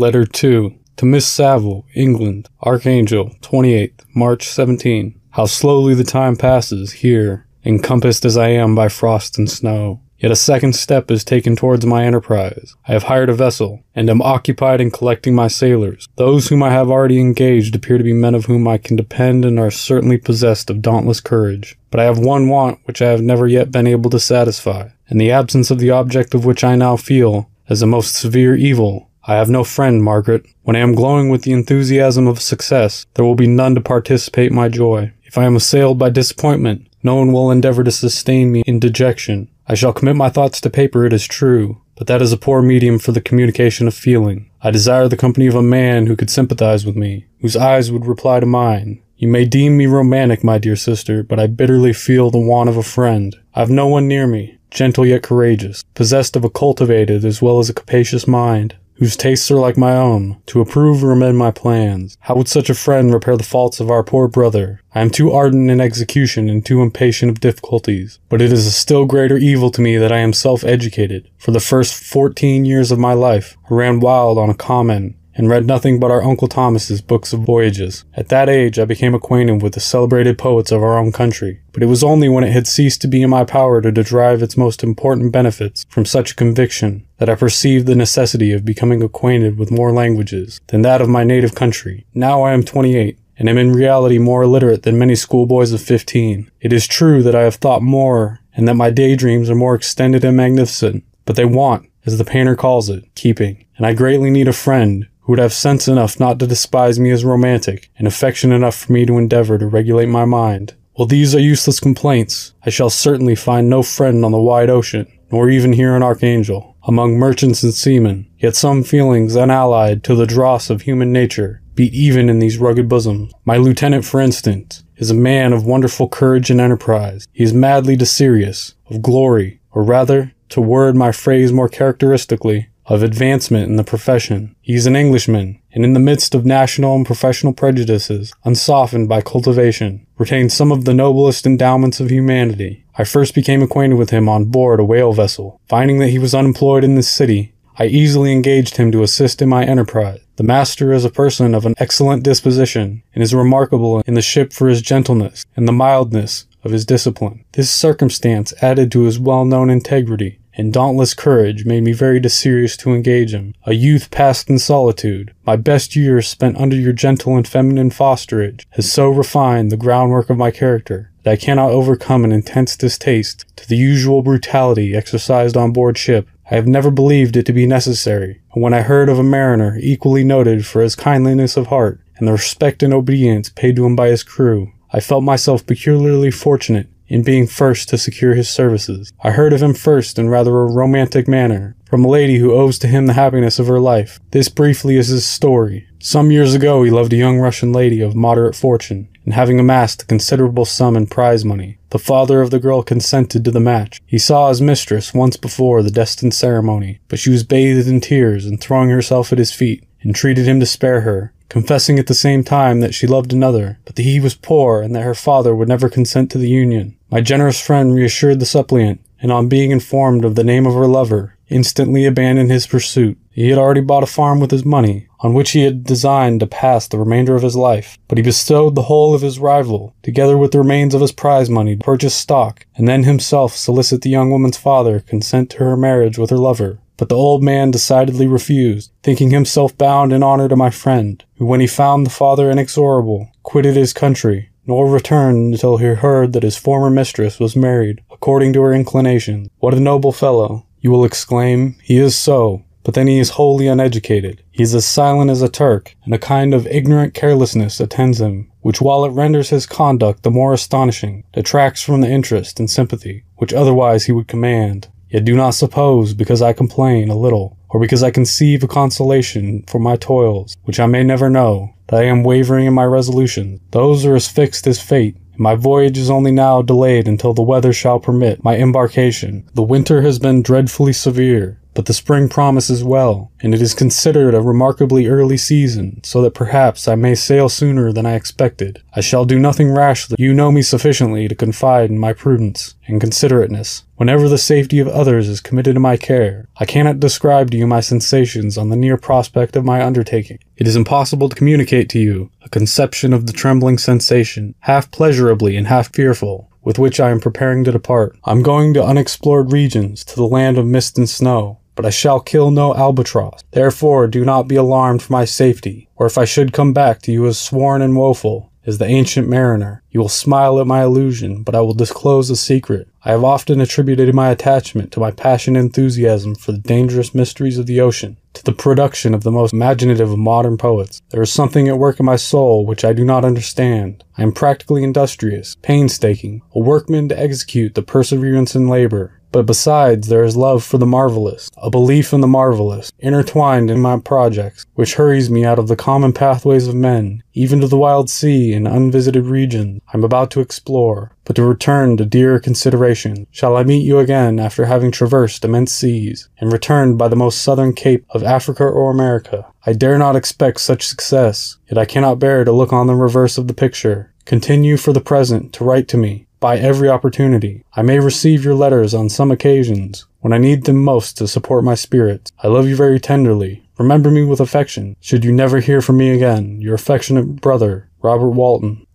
Letter 2. To Miss Saville, England, Archangel, 28th, March 17. How slowly the time passes here, encompassed as I am by frost and snow. Yet a second step is taken towards my enterprise. I have hired a vessel, and am occupied in collecting my sailors. Those whom I have already engaged appear to be men of whom I can depend and are certainly possessed of dauntless courage. But I have one want which I have never yet been able to satisfy, and the absence of the object of which I now feel as a most severe evil. I have no friend, Margaret. When I am glowing with the enthusiasm of success, there will be none to participate my joy. If I am assailed by disappointment, no one will endeavor to sustain me in dejection. I shall commit my thoughts to paper, it is true, but that is a poor medium for the communication of feeling. I desire the company of a man who could sympathize with me, whose eyes would reply to mine. You may deem me romantic, my dear sister, but I bitterly feel the want of a friend. I have no one near me, gentle yet courageous, possessed of a cultivated as well as a capacious mind whose tastes are like my own, to approve or amend my plans. How would such a friend repair the faults of our poor brother? I am too ardent in execution and too impatient of difficulties, but it is a still greater evil to me that I am self-educated. For the first fourteen years of my life, I ran wild on a common, and read nothing but our Uncle Thomas's books of voyages. At that age, I became acquainted with the celebrated poets of our own country, but it was only when it had ceased to be in my power to derive its most important benefits from such a conviction that I perceived the necessity of becoming acquainted with more languages than that of my native country. Now I am 28 and am in reality more illiterate than many schoolboys of 15. It is true that I have thought more and that my daydreams are more extended and magnificent, but they want, as the painter calls it, keeping, and I greatly need a friend would have sense enough not to despise me as romantic, and affection enough for me to endeavor to regulate my mind. While these are useless complaints, I shall certainly find no friend on the wide ocean, nor even here an Archangel, among merchants and seamen. Yet some feelings unallied to the dross of human nature beat even in these rugged bosoms. My lieutenant, for instance, is a man of wonderful courage and enterprise. He is madly desirous of glory, or rather, to word my phrase more characteristically, of advancement in the profession. He is an Englishman, and in the midst of national and professional prejudices, unsoftened by cultivation, retains some of the noblest endowments of humanity. I first became acquainted with him on board a whale vessel. Finding that he was unemployed in this city, I easily engaged him to assist in my enterprise. The master is a person of an excellent disposition, and is remarkable in the ship for his gentleness and the mildness of his discipline. This circumstance added to his well-known integrity and dauntless courage made me very desirous to engage him. A youth passed in solitude, my best years spent under your gentle and feminine fosterage, has so refined the groundwork of my character that I cannot overcome an intense distaste to the usual brutality exercised on board ship. I have never believed it to be necessary, and when I heard of a mariner equally noted for his kindliness of heart and the respect and obedience paid to him by his crew, I felt myself peculiarly fortunate in being first to secure his services. I heard of him first in rather a romantic manner, from a lady who owes to him the happiness of her life. This briefly is his story. Some years ago he loved a young Russian lady of moderate fortune, and having amassed a considerable sum in prize money, the father of the girl consented to the match. He saw his mistress once before the destined ceremony, but she was bathed in tears and throwing herself at his feet, entreated him to spare her, confessing at the same time that she loved another, but that he was poor and that her father would never consent to the union. My generous friend reassured the suppliant, and on being informed of the name of her lover, instantly abandoned his pursuit. He had already bought a farm with his money, on which he had designed to pass the remainder of his life, but he bestowed the whole of his rival, together with the remains of his prize money, to purchase stock, and then himself solicit the young woman's father consent to her marriage with her lover. But the old man decidedly refused, thinking himself bound in honor to my friend, who when he found the father inexorable, quitted his country, nor returned until he heard that his former mistress was married, according to her inclination. What a noble fellow! You will exclaim, he is so, but then he is wholly uneducated. He is as silent as a Turk, and a kind of ignorant carelessness attends him, which while it renders his conduct the more astonishing, detracts from the interest and sympathy which otherwise he would command. Yet do not suppose, because I complain a little, or because I conceive a consolation for my toils, which I may never know, that I am wavering in my resolutions. Those are as fixed as fate, and my voyage is only now delayed until the weather shall permit my embarkation. The winter has been dreadfully severe, but the spring promises well, and it is considered a remarkably early season, so that perhaps I may sail sooner than I expected. I shall do nothing rashly. You know me sufficiently to confide in my prudence and considerateness. Whenever the safety of others is committed to my care, I cannot describe to you my sensations on the near prospect of my undertaking. It is impossible to communicate to you a conception of the trembling sensation, half pleasurably and half fearful, with which I am preparing to depart. I'm going to unexplored regions, to the land of mist and snow, but I shall kill no albatross. Therefore do not be alarmed for my safety, or if I should come back to you as sworn and woeful, as the ancient mariner, you will smile at my illusion, but I will disclose a secret. I have often attributed my attachment to my passionate enthusiasm for the dangerous mysteries of the ocean, to the production of the most imaginative of modern poets. There is something at work in my soul which I do not understand. I am practically industrious, painstaking, a workman to execute the perseverance in labor, but besides, there is love for the marvelous, a belief in the marvelous, intertwined in my projects, which hurries me out of the common pathways of men, even to the wild sea and unvisited regions I am about to explore. But to return to dearer consideration, shall I meet you again after having traversed immense seas, and returned by the most southern cape of Africa or America? I dare not expect such success, yet I cannot bear to look on the reverse of the picture. Continue for the present to write to me, by every opportunity. I may receive your letters on some occasions, when I need them most to support my spirits. I love you very tenderly. Remember me with affection. Should you never hear from me again, your affectionate brother, Robert Walton.